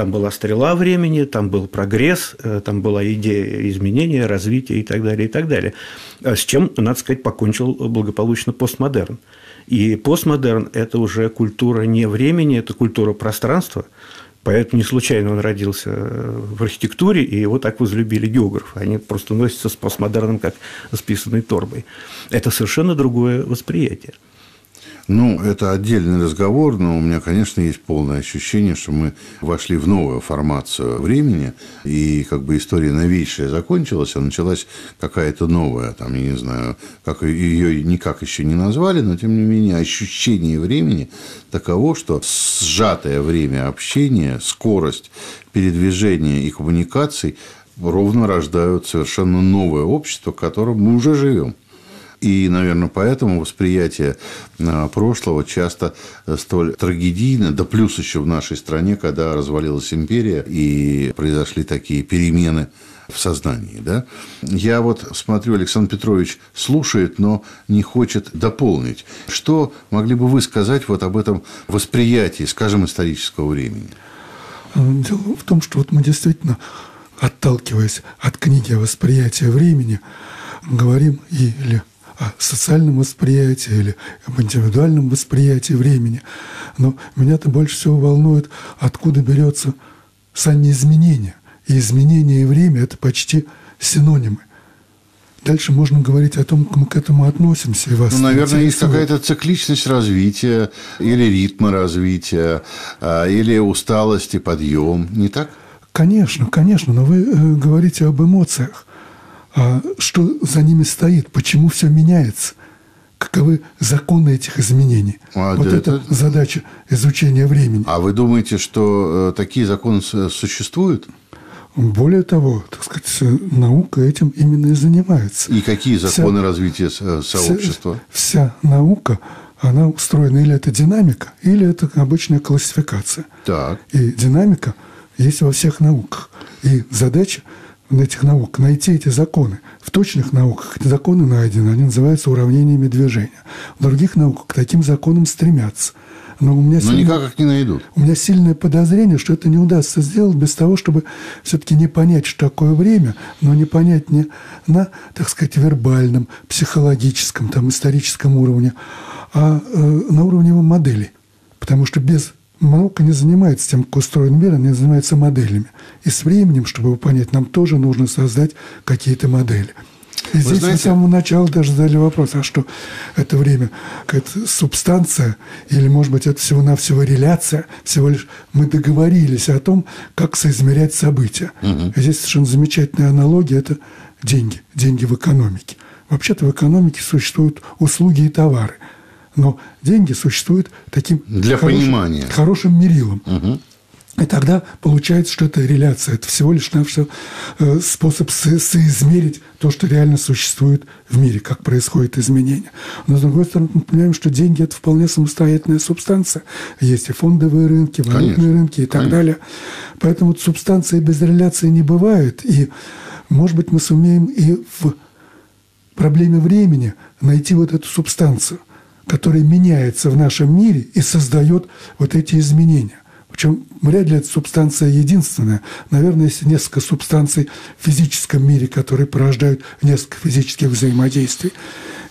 [SPEAKER 4] Там была стрела времени, там был прогресс, э, там была идея изменения, развития и так далее, и так далее. А с чем, надо сказать, покончил благополучно постмодерн. И постмодерн – это уже культура не времени, это культура пространства, Поэтому не случайно он родился в архитектуре, и его так возлюбили географы. Они просто носятся с постмодерном, как с писаной торбой. Это совершенно другое восприятие.
[SPEAKER 2] Ну, это отдельный разговор, но у меня, конечно, есть полное ощущение, что мы вошли в новую формацию времени, и как бы история новейшая закончилась, а началась какая-то новая, там, я не знаю, как ее никак еще не назвали, но, тем не менее, ощущение времени таково, что сжатое время общения, скорость передвижения и коммуникаций ровно рождают совершенно новое общество, в котором мы уже живем. И, наверное, поэтому восприятие а, прошлого часто столь трагедийно, да плюс еще в нашей стране, когда развалилась империя и произошли такие перемены в сознании. Да? Я вот смотрю, Александр Петрович слушает, но не хочет дополнить. Что могли бы вы сказать вот об этом восприятии, скажем, исторического времени?
[SPEAKER 5] Дело в том, что вот мы действительно, отталкиваясь от книги о восприятии времени, говорим или социальном восприятии или об индивидуальном восприятии времени. Но меня-то больше всего волнует, откуда берется сами изменения. И изменения и время – это почти синонимы. Дальше можно говорить о том, как мы к этому относимся. И
[SPEAKER 2] вас ну, наверное, есть какая-то цикличность развития или ритма развития, а, или усталость и подъем, не так?
[SPEAKER 5] Конечно, конечно, но вы э, говорите об эмоциях. А что за ними стоит, почему все меняется, каковы законы этих изменений. А, вот да, это, это задача изучения времени.
[SPEAKER 2] А вы думаете, что э, такие законы существуют?
[SPEAKER 5] Более того, так сказать, наука этим именно и занимается.
[SPEAKER 2] И какие законы вся, развития э, сообщества?
[SPEAKER 5] Вся, вся наука, она устроена или это динамика, или это обычная классификация.
[SPEAKER 2] Так.
[SPEAKER 5] И динамика есть во всех науках. И задача этих наук, найти эти законы. В точных науках эти законы найдены, они называются уравнениями движения. В других науках к таким законам стремятся.
[SPEAKER 2] Но, у меня Но сильное, никак их не найдут.
[SPEAKER 5] У меня сильное подозрение, что это не удастся сделать без того, чтобы все-таки не понять, что такое время, но не понять не на, так сказать, вербальном, психологическом, там, историческом уровне, а э, на уровне его моделей. Потому что без Наука не занимается тем, как устроен мир, она занимается моделями. И с временем, чтобы его понять, нам тоже нужно создать какие-то модели. И Вы здесь знаете... с самого начала даже задали вопрос, а что это время, какая-то субстанция, или, может быть, это всего-навсего реляция, всего лишь мы договорились о том, как соизмерять события. Угу. И здесь совершенно замечательная аналогия – это деньги, деньги в экономике. Вообще-то в экономике существуют услуги и товары – но деньги существуют таким
[SPEAKER 2] Для хорошим, понимания.
[SPEAKER 5] хорошим мерилом. Угу. И тогда получается, что это реляция. Это всего лишь навсего э, способ со соизмерить то, что реально существует в мире, как происходит изменение. Но, с другой стороны, мы понимаем, что деньги – это вполне самостоятельная субстанция. Есть и фондовые рынки, валютные Конечно. рынки и так Конечно. далее. Поэтому субстанции без реляции не бывает. И, может быть, мы сумеем и в проблеме времени найти вот эту субстанцию который меняется в нашем мире и создает вот эти изменения. Причем вряд ли эта субстанция единственная. Наверное, есть несколько субстанций в физическом мире, которые порождают несколько физических взаимодействий.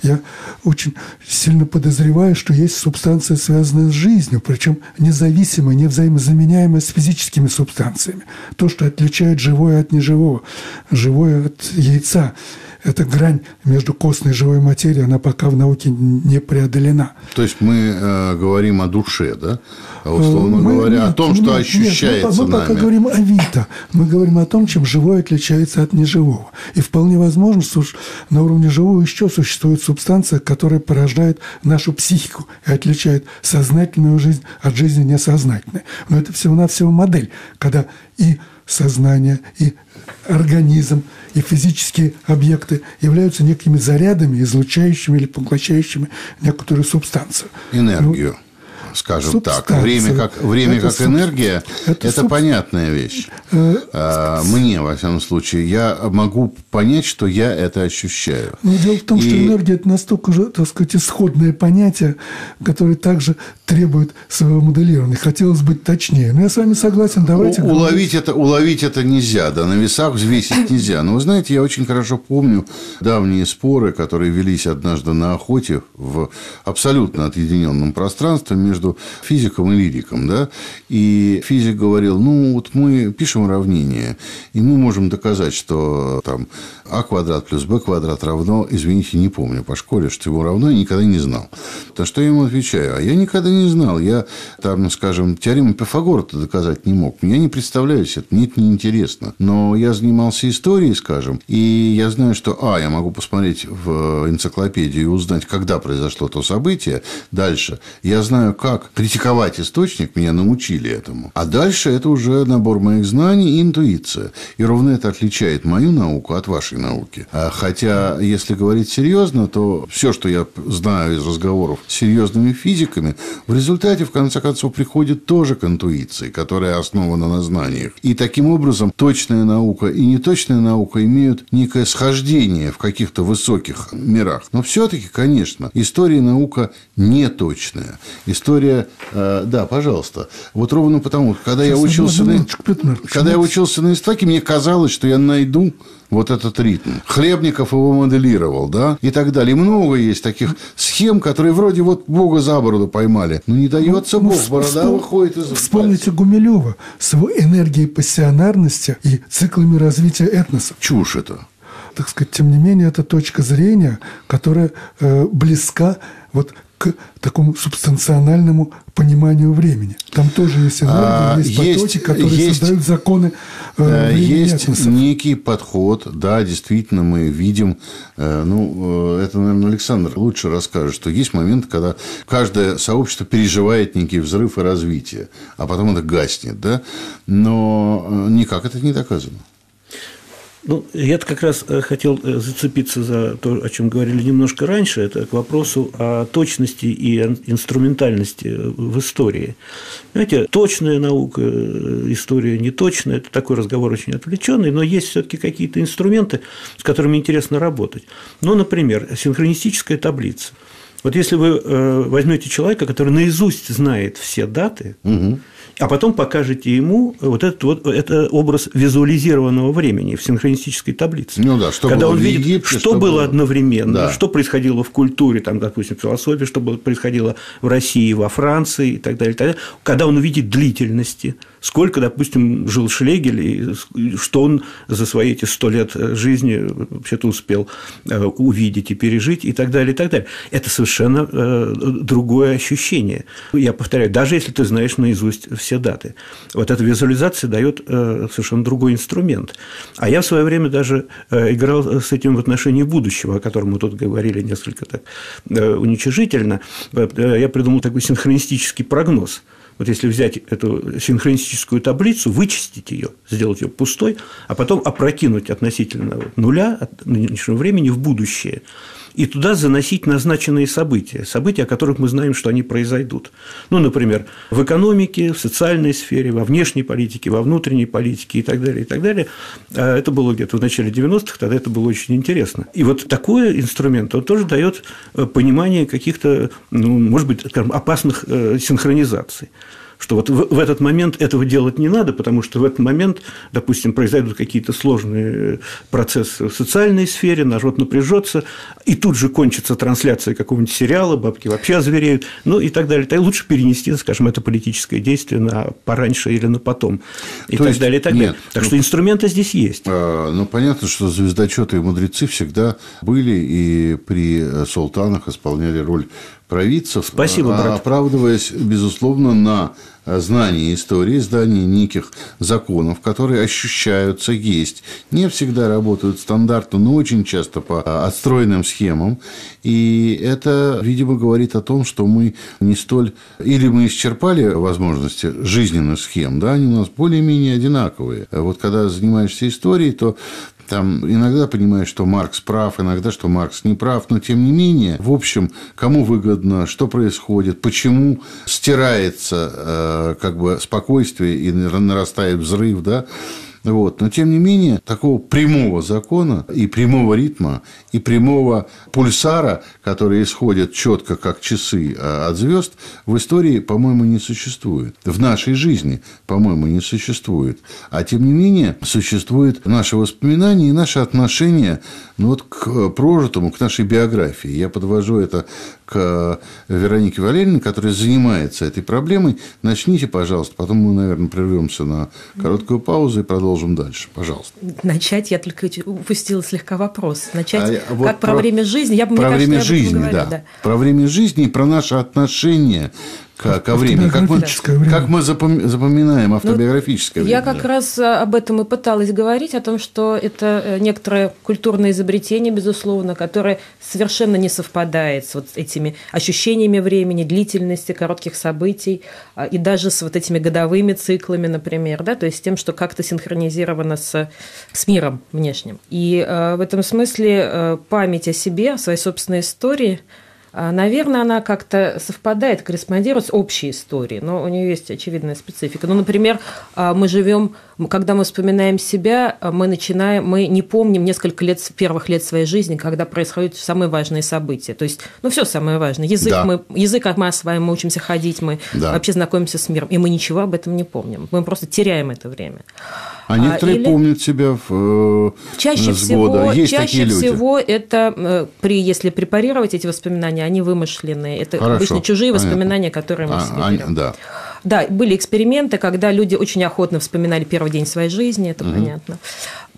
[SPEAKER 5] Я очень сильно подозреваю, что есть субстанция, связанная с жизнью, причем независимая, невзаимозаменяемая с физическими субстанциями. То, что отличает живое от неживого, живое от яйца – эта грань между костной и живой материей, она пока в науке не преодолена.
[SPEAKER 2] То есть мы э, говорим о душе, да? А условно мы, говоря, нет, о том, что нет, ощущается нет, мы,
[SPEAKER 5] мы пока говорим о вита. Мы говорим о том, чем живое отличается от неживого. И вполне возможно, что на уровне живого еще существует субстанция, которая порождает нашу психику и отличает сознательную жизнь от жизни несознательной. Но это всего-навсего модель, когда и сознание, и организм, и физические объекты являются некими зарядами, излучающими или поглощающими некоторую субстанцию.
[SPEAKER 2] Энергию. Ну, скажем Субстанция. так. Время как, время это как суб... энергия – это, это суб... понятная вещь. Э... А, мне, во всяком случае, я могу понять, что я это ощущаю.
[SPEAKER 5] Но дело в том, И... что энергия – это настолько же, так сказать, исходное понятие, которое также требует своего моделирования. Хотелось быть точнее. Но я с вами согласен. Давайте
[SPEAKER 2] У, уловить, это, уловить это нельзя, да, на весах взвесить нельзя. Но вы знаете, я очень хорошо помню давние споры, которые велись однажды на охоте в абсолютно отъединенном пространстве между между физиком и лириком, да, и физик говорил, ну, вот мы пишем уравнение, и мы можем доказать, что там а квадрат плюс b квадрат равно, извините, не помню по школе, что ему равно, я никогда не знал. То что я ему отвечаю? А я никогда не знал. Я, там, скажем, теорему Пифагора-то доказать не мог. Я не представляю себе, мне это неинтересно. Но я занимался историей, скажем, и я знаю, что, а, я могу посмотреть в энциклопедию и узнать, когда произошло то событие. Дальше. Я знаю, как критиковать источник, меня научили этому. А дальше это уже набор моих знаний и интуиция. И ровно это отличает мою науку от вашей науки. А хотя, если говорить серьезно, то все, что я знаю из разговоров с серьезными физиками, в результате, в конце концов, приходит тоже к интуиции, которая основана на знаниях. И таким образом точная наука и неточная наука имеют некое схождение в каких-то высоких мирах. Но все-таки, конечно, история и наука неточная. История, э, да, пожалуйста. Вот ровно потому, когда Сейчас я учился на, когда я учился на истфаке, мне казалось, что я найду вот этот ритм. Хлебников его моделировал, да, и так далее. И много есть таких схем, которые вроде вот Бога за бороду поймали. Но не дается ну, Бог, ну, борода вспом... выходит из
[SPEAKER 5] Вспомните Гумилева с его энергией пассионарности и циклами развития этноса.
[SPEAKER 2] Чушь это
[SPEAKER 5] так сказать, тем не менее, это точка зрения, которая э, близка вот к такому субстанциональному пониманию времени. Там тоже есть энергия, а, есть потоки, есть, которые есть, создают законы
[SPEAKER 2] э, Есть этносов. некий подход, да, действительно, мы видим, э, ну, э, это, наверное, Александр лучше расскажет, что есть момент, когда каждое сообщество переживает некий взрыв и развитие, а потом это гаснет, да, но э, никак это не доказано.
[SPEAKER 4] Ну, я как раз э, хотел э, зацепиться за то, о чем говорили немножко раньше, это к вопросу о точности и инструментальности в истории. Знаете, точная наука, э, история неточная, это такой разговор очень отвлеченный, но есть все-таки какие-то инструменты, с которыми интересно работать. Ну, например, синхронистическая таблица. Вот если вы возьмете человека, который наизусть знает все даты, угу а потом покажете ему вот этот вот это образ визуализированного времени в синхронистической таблице.
[SPEAKER 2] Ну да, что
[SPEAKER 4] Когда
[SPEAKER 2] было
[SPEAKER 4] он видит, Египте, что, что было одновременно, да. что происходило в культуре, там, допустим, в философии, что происходило в России, во Франции и так далее, и так далее. Когда он увидит длительности, сколько, допустим, жил Шлегель, и что он за свои эти сто лет жизни вообще-то успел э, увидеть и пережить, и так далее, и так далее. Это совершенно э, другое ощущение. Я повторяю, даже если ты знаешь наизусть все даты. Вот эта визуализация дает э, совершенно другой инструмент. А я в свое время даже играл с этим в отношении будущего, о котором мы тут говорили несколько так уничижительно. Я придумал такой синхронистический прогноз – вот если взять эту синхронистическую таблицу, вычистить ее, сделать ее пустой, а потом опрокинуть относительно нуля от нынешнего времени в будущее, и туда заносить назначенные события, события, о которых мы знаем, что они произойдут. Ну, например, в экономике, в социальной сфере, во внешней политике, во внутренней политике и так далее, и так далее. А это было где-то в начале 90-х, тогда это было очень интересно. И вот такой инструмент, он тоже дает э, понимание каких-то, ну, может быть, опасных э, синхронизаций что вот в, этот момент этого делать не надо, потому что в этот момент, допустим, произойдут какие-то сложные процессы в социальной сфере, народ напряжется, и тут же кончится трансляция какого-нибудь сериала, бабки вообще озвереют, ну и так далее. И лучше перенести, скажем, это политическое действие на пораньше или на потом, и То так есть, далее, и так нет, далее. Так ну, что инструменты здесь есть.
[SPEAKER 2] А, ну, понятно, что звездочеты и мудрецы всегда были и при султанах исполняли роль провидцев,
[SPEAKER 4] Спасибо, брат.
[SPEAKER 2] оправдываясь, безусловно, на знание истории, знание неких законов, которые ощущаются, есть. Не всегда работают стандартно, но очень часто по отстроенным схемам. И это, видимо, говорит о том, что мы не столь... Или мы исчерпали возможности жизненных схем, да, они у нас более-менее одинаковые. Вот когда занимаешься историей, то там иногда понимаешь, что Маркс прав, иногда, что Маркс не прав, но тем не менее, в общем, кому выгодно, что происходит, почему стирается э, как бы спокойствие и нарастает взрыв, да, Вот. Но, тем не менее, такого прямого закона и прямого ритма, и прямого пульсара, который исходит четко, как часы а, от звезд, в истории, по-моему, не существует. В нашей жизни, по-моему, не существует. А, тем не менее, существует наше воспоминание и наше отношение ну, вот, к прожитому, к нашей биографии. Я подвожу это к Веронике Валерьевне, которая занимается этой проблемой. Начните, пожалуйста. Потом мы, наверное, прервемся на короткую паузу и продолжим дальше. Пожалуйста.
[SPEAKER 3] Начать, я только упустила слегка вопрос. Начать а, вот как про, про время жизни. Я бы,
[SPEAKER 2] про
[SPEAKER 3] мне
[SPEAKER 2] время
[SPEAKER 3] кажется,
[SPEAKER 2] жизни, да. да. Про время жизни и про наше отношение к, ко времени. Как мы, время. как мы запоминаем автобиографическое
[SPEAKER 3] ну,
[SPEAKER 2] время.
[SPEAKER 3] Я как раз э, об этом и пыталась говорить, о том, что это э, некоторое культурное изобретение, безусловно, которое совершенно не совпадает с вот этими ощущениями времени, длительности коротких событий а, и даже с вот этими годовыми циклами, например, да, то есть тем, что как-то синхронизировано с, с миром внешним. И э, в этом смысле память о себе, о своей собственной истории – наверное, она как-то совпадает, корреспондирует с общей историей, но у нее есть очевидная специфика. Ну, например, а, мы живем, когда мы вспоминаем себя, а, мы начинаем, мы не помним несколько лет, первых лет своей жизни, когда происходят самые важные события. То есть, ну, все самое важное. Язык, да. мы, язык мы осваиваем, мы учимся ходить, мы да. вообще знакомимся с миром, и мы ничего об этом не помним. Мы просто теряем это время.
[SPEAKER 2] А некоторые Или... помнят себя в,
[SPEAKER 3] э, чаще с всего, года. Есть чаще такие люди. всего это э, при, если препарировать эти воспоминания, они вымышленные. Это Хорошо, обычно чужие понятно. воспоминания, которые мы а, себе берем.
[SPEAKER 2] Да.
[SPEAKER 3] Да, были эксперименты, когда люди очень охотно вспоминали первый день своей жизни, это угу. понятно.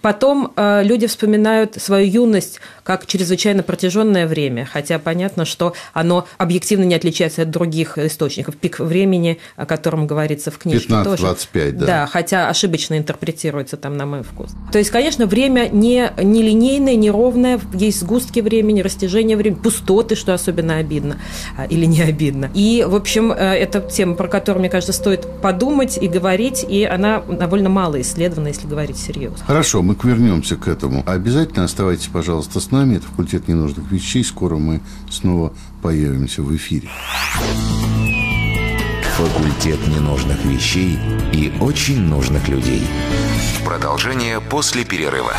[SPEAKER 3] Потом э, люди вспоминают свою юность как чрезвычайно протяженное время, хотя понятно, что оно объективно не отличается от других источников. Пик времени, о котором говорится в книжке
[SPEAKER 2] 15-25, тоже. да.
[SPEAKER 3] Да, хотя ошибочно интерпретируется там на мой вкус. То есть, конечно, время не, не линейное, не ровное, есть сгустки времени, растяжение времени, пустоты, что особенно обидно а, или не обидно. И, в общем, э, это тема, про которую, мне кажется, стоит подумать и говорить, и она довольно мало исследована, если говорить серьезно.
[SPEAKER 2] Хорошо, мы вернемся к этому. Обязательно оставайтесь, пожалуйста, с нами. Это факультет ненужных вещей. Скоро мы снова появимся в эфире.
[SPEAKER 1] Факультет ненужных вещей и очень нужных людей. Продолжение после перерыва.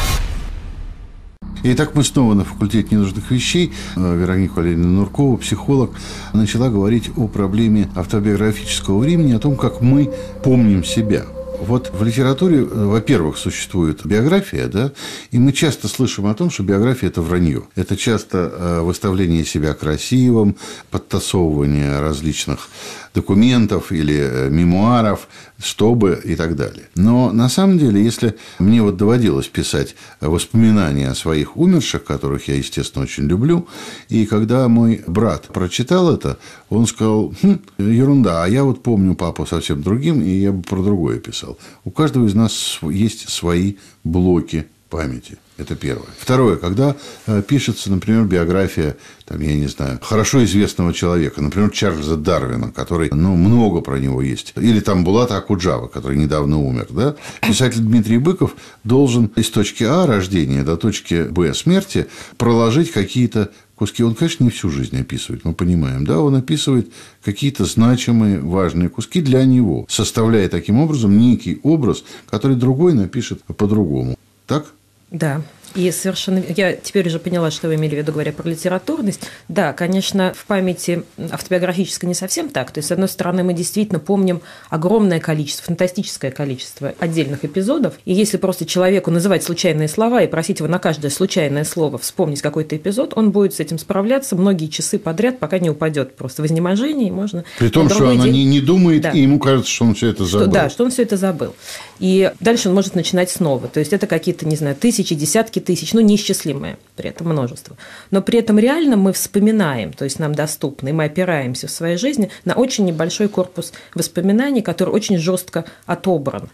[SPEAKER 2] Итак, мы снова на факультете ненужных вещей. Э, Вероника Валерьевна Нуркова, психолог, начала говорить о проблеме автобиографического времени, о том, как мы помним себя – вот в литературе, э, во-первых, существует биография, да, и мы часто слышим о том, что биография – это вранье. Это часто э, выставление себя красивым, подтасовывание различных документов или э, мемуаров, чтобы и так далее. Но на самом деле, если мне вот доводилось писать воспоминания о своих умерших, которых я, естественно, очень люблю, и когда мой брат прочитал это, он сказал, хм, ерунда, а я вот помню папу совсем другим, и я бы про другое писал. У каждого из нас есть свои блоки памяти. Это первое. Второе, когда э, пишется, например, биография, там, я не знаю, хорошо известного человека, например, Чарльза Дарвина, который, ну, много про него есть, или там Булата Акуджава, который недавно умер, да, писатель Дмитрий Быков должен из точки А рождения до точки Б смерти проложить какие-то куски. Он, конечно, не всю жизнь описывает, мы понимаем, да, он описывает какие-то значимые, важные куски для него, составляя таким образом некий образ, который другой напишет по-другому. Так?
[SPEAKER 3] Да. И совершенно... Я теперь уже поняла, что вы имели в виду, говоря про литературность. Да, конечно, в памяти автобиографической не совсем так. То есть, с одной стороны, мы действительно помним огромное количество, фантастическое количество отдельных эпизодов. И если просто человеку называть случайные слова и просить его на каждое случайное слово вспомнить какой-то эпизод, он будет с этим справляться многие часы подряд, пока не упадет просто в изнеможении. Можно
[SPEAKER 2] При том, что она день... не, не думает, да. и ему кажется, что он все это забыл.
[SPEAKER 3] Что, да, что он все это забыл. И дальше он может начинать снова. То есть, это какие-то, не знаю, тысячи, десятки тысяч, ну, неисчислимое при этом множество. Но при этом реально мы вспоминаем, то есть нам доступно, и мы опираемся в своей жизни на очень небольшой корпус воспоминаний, который очень жестко отобран.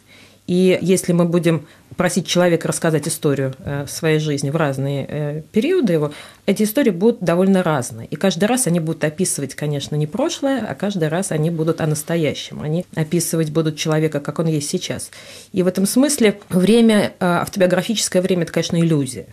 [SPEAKER 3] И если мы будем просить человека рассказать историю э, своей жизни в разные э, периоды его, эти истории будут довольно разные. И каждый раз они будут описывать, конечно, не прошлое, а каждый раз они будут о настоящем. Они описывать будут человека, как он есть сейчас. И в этом смысле время, э, автобиографическое время – это, конечно, иллюзия.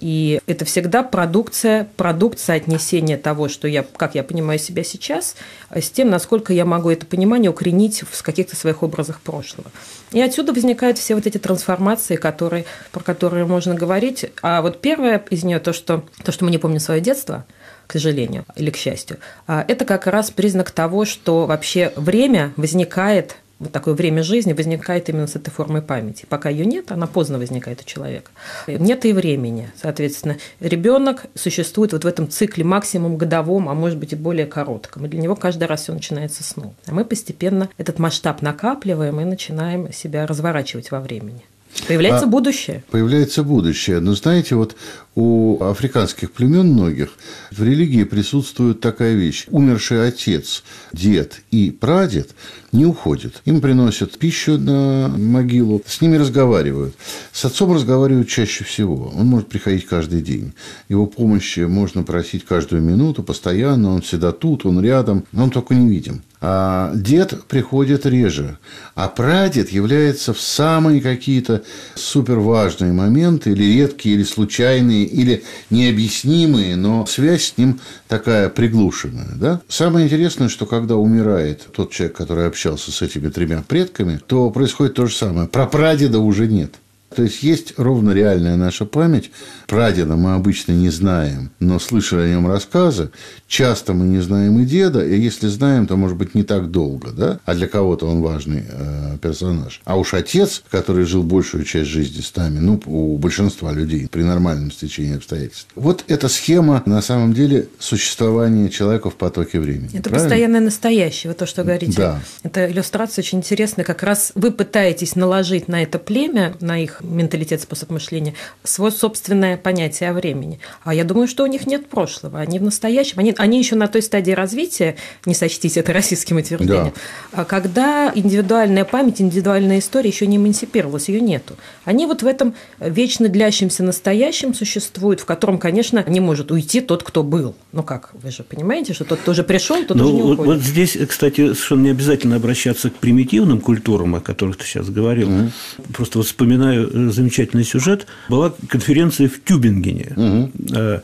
[SPEAKER 3] И это всегда продукция, продукт соотнесения того, что я, как я понимаю себя сейчас, с тем, насколько я могу это понимание укоренить в каких-то своих образах прошлого. И отсюда возникают все вот эти трансформации, которые, про которые можно говорить. А вот первое из нее то, что, то, что мы не помним свое детство, к сожалению или к счастью, а это как раз признак того, что вообще время возникает вот такое время жизни возникает именно с этой формой памяти. Пока ее нет, она поздно возникает у человека. Нет и времени. Соответственно, ребенок существует вот в этом цикле максимум годовом, а может быть и более коротком. И для него каждый раз все начинается с сну. А мы постепенно этот масштаб накапливаем и начинаем себя разворачивать во времени. Появляется а будущее.
[SPEAKER 2] Появляется будущее. Но знаете, вот у африканских племен многих в религии присутствует такая вещь. Умерший отец, дед и прадед не уходят. Им приносят пищу на могилу, с ними разговаривают. С отцом разговаривают чаще всего. Он может приходить каждый день. Его помощи можно просить каждую минуту, постоянно. Он всегда тут, он рядом. Но он только не видим. А дед приходит реже. А прадед является в самые какие-то суперважные моменты, или редкие, или случайные, или необъяснимые, но связь с ним такая приглушенная. Да? Самое интересное, что когда умирает тот человек, который общался с этими тремя предками, то происходит то же самое. Про прадеда уже нет. То есть есть ровно реальная наша память. Прадеда мы обычно не знаем, но слышали о нем рассказы. Часто мы не знаем и деда, и если знаем, то, может быть, не так долго, да? А для кого-то он важный э, персонаж. А уж отец, который жил большую часть жизни с нами, ну, у большинства людей при нормальном стечении обстоятельств. Вот эта схема, на самом деле, существования человека в потоке времени.
[SPEAKER 3] Это правильно? постоянное настоящее, вы то, что говорите.
[SPEAKER 2] Да.
[SPEAKER 3] Это иллюстрация очень интересная. Как раз вы пытаетесь наложить на это племя, на их менталитет, способ мышления, свое собственное понятие о времени. А я думаю, что у них нет прошлого. Они в настоящем, они, они еще на той стадии развития, не сочтите это российским утверждением, да. когда индивидуальная память, индивидуальная история еще не эмансипировалась, ее нету. Они вот в этом вечно длящемся настоящем существуют, в котором, конечно, не может уйти тот, кто был. Ну как, вы же понимаете, что тот, кто уже пришел, тот
[SPEAKER 4] ну,
[SPEAKER 3] уже не
[SPEAKER 4] вот,
[SPEAKER 3] уходит.
[SPEAKER 4] Вот здесь, кстати, совершенно не обязательно обращаться к примитивным культурам, о которых ты сейчас говорил. Mm-hmm. Просто вот вспоминаю замечательный сюжет. Была конференция в Тюбингене. Угу.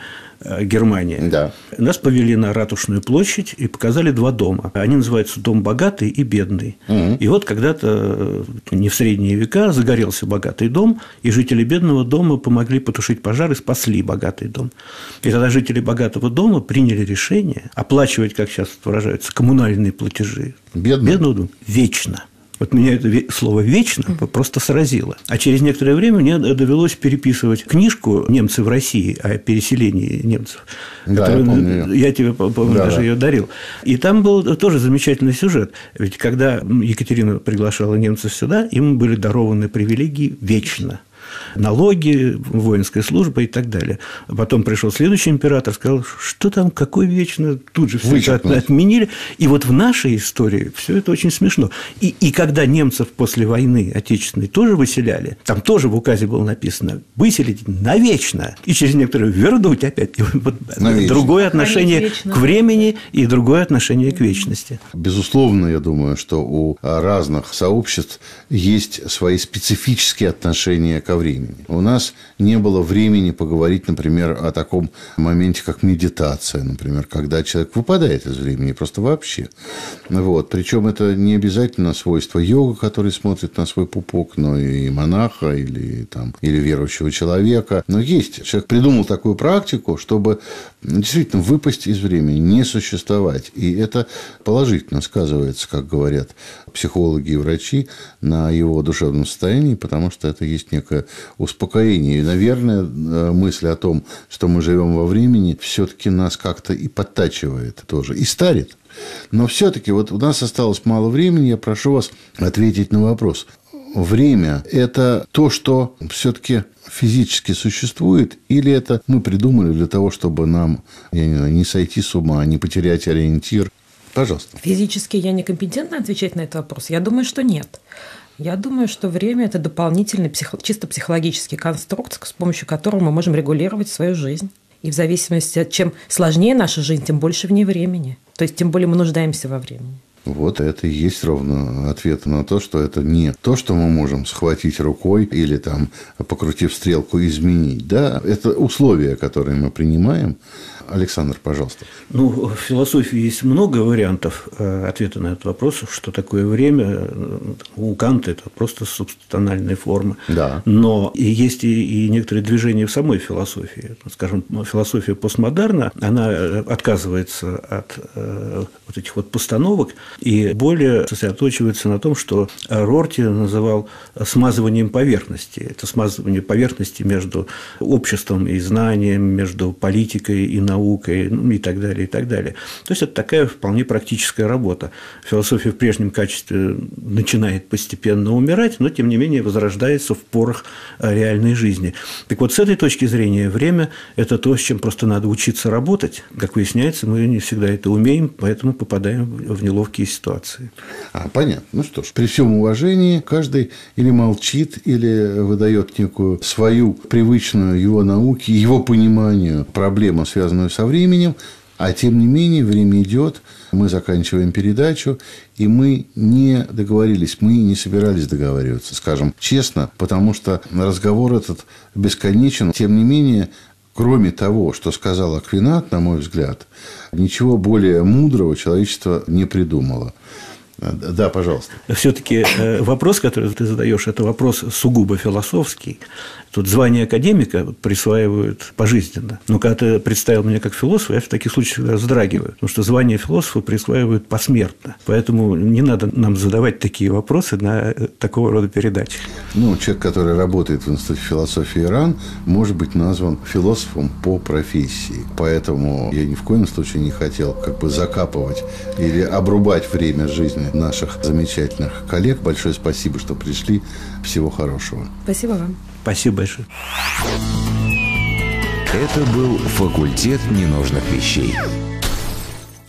[SPEAKER 4] Германия.
[SPEAKER 2] Да.
[SPEAKER 4] Нас повели на Ратушную площадь и показали два дома. Они называются Дом богатый и бедный. Угу. И вот когда-то, э, не в средние века, загорелся богатый дом, и жители бедного дома помогли потушить пожар и спасли богатый дом. И тогда жители богатого дома приняли решение оплачивать, как сейчас выражаются, коммунальные платежи.
[SPEAKER 2] Бедного,
[SPEAKER 4] бедного дома вечно. Вот меня это слово «вечно» просто сразило. А через некоторое время мне довелось переписывать книжку «Немцы в России» о переселении немцев.
[SPEAKER 2] Да, которую, я, помню
[SPEAKER 4] я тебе, помню, да, даже да. ее дарил. И там был тоже замечательный сюжет. Ведь когда Екатерина приглашала немцев сюда, им были дарованы привилегии вечно налоги, воинская служба и так далее. Потом пришел следующий император, сказал, что там, какой вечно, тут же все это отменили. И вот в нашей истории все это очень смешно. И, и когда немцев после войны отечественной тоже выселяли, там тоже в указе было написано выселить навечно, и через некоторое вернуть опять. И вот другое отношение к времени и другое отношение к вечности.
[SPEAKER 2] Безусловно, я думаю, что у разных сообществ есть свои специфические отношения ко времени. У нас не было времени поговорить, например, о таком моменте, как медитация, например, когда человек выпадает из времени просто вообще. Вот. Причем это не обязательно свойство йога, который смотрит на свой пупок, но и монаха или, там, или верующего человека. Но есть. Человек придумал такую практику, чтобы действительно выпасть из времени, не существовать. И это положительно сказывается, как говорят психологи и врачи, на его душевном состоянии, потому что это есть некое успокоение. И, наверное, э, мысль о том, что мы живем во времени, все-таки нас как-то и подтачивает тоже, и старит. Но все-таки вот у нас осталось мало времени, я прошу вас ответить на вопрос. Время – это то, что все-таки физически существует, или это мы придумали для того, чтобы нам, я не знаю, не сойти с ума, не потерять ориентир? Пожалуйста.
[SPEAKER 3] Физически я некомпетентна отвечать на этот вопрос. Я думаю, что нет. Я думаю, что время – это дополнительный психо, чисто психологический конструкт, с помощью которого мы можем регулировать свою жизнь. И в зависимости от чем сложнее наша жизнь, тем больше в ней времени. То есть, тем более мы нуждаемся во времени.
[SPEAKER 2] Вот это и есть ровно ответ на то, что это не то, что мы можем схватить рукой или там, покрутив стрелку, изменить. Да, это условия, которые мы принимаем, Александр, пожалуйста.
[SPEAKER 4] Ну, в философии есть много вариантов э, ответа на этот вопрос, что такое время. У Канта это просто субстанциальная форма.
[SPEAKER 2] Да.
[SPEAKER 4] Но есть и, и некоторые движения в самой философии. Скажем, философия постмодерна, она отказывается от э, вот этих вот постановок и более сосредоточивается на том, что Рорти называл смазыванием поверхности. Это смазывание поверхности между обществом и знанием, между политикой и наукой ну, и так далее, и так далее. То есть это такая вполне практическая работа. Философия в прежнем качестве начинает постепенно умирать, но тем не менее возрождается в порах реальной жизни. Так вот, с этой точки зрения время – это то, с чем просто надо учиться работать. Как выясняется, мы не всегда это умеем, поэтому попадаем в неловкие ситуации.
[SPEAKER 2] А, понятно. Ну что ж, при всем уважении каждый или молчит, или выдает некую свою привычную его науке, его пониманию проблему, связанную со временем, а тем не менее время идет, мы заканчиваем передачу, и мы не договорились, мы не собирались договариваться, скажем честно, потому что разговор этот бесконечен. Тем не менее, кроме того, что сказал Аквинат, на мой взгляд, ничего более мудрого человечество не придумало. Да, пожалуйста.
[SPEAKER 4] Все-таки э, вопрос, который ты задаешь, это вопрос сугубо философский. Тут звание академика присваивают пожизненно. Но когда ты представил меня как философа, я в таких случаях вздрагиваю, потому что звание философа присваивают посмертно. Поэтому не надо нам задавать такие вопросы на э, такого рода передачи.
[SPEAKER 2] Ну, человек, который работает в Институте философии Иран, может быть назван философом по профессии. Поэтому я ни в коем случае не хотел как бы закапывать или обрубать время жизни наших замечательных коллег. Большое спасибо, что пришли. Всего хорошего.
[SPEAKER 3] Спасибо вам.
[SPEAKER 4] Спасибо большое.
[SPEAKER 1] Это был факультет ненужных вещей.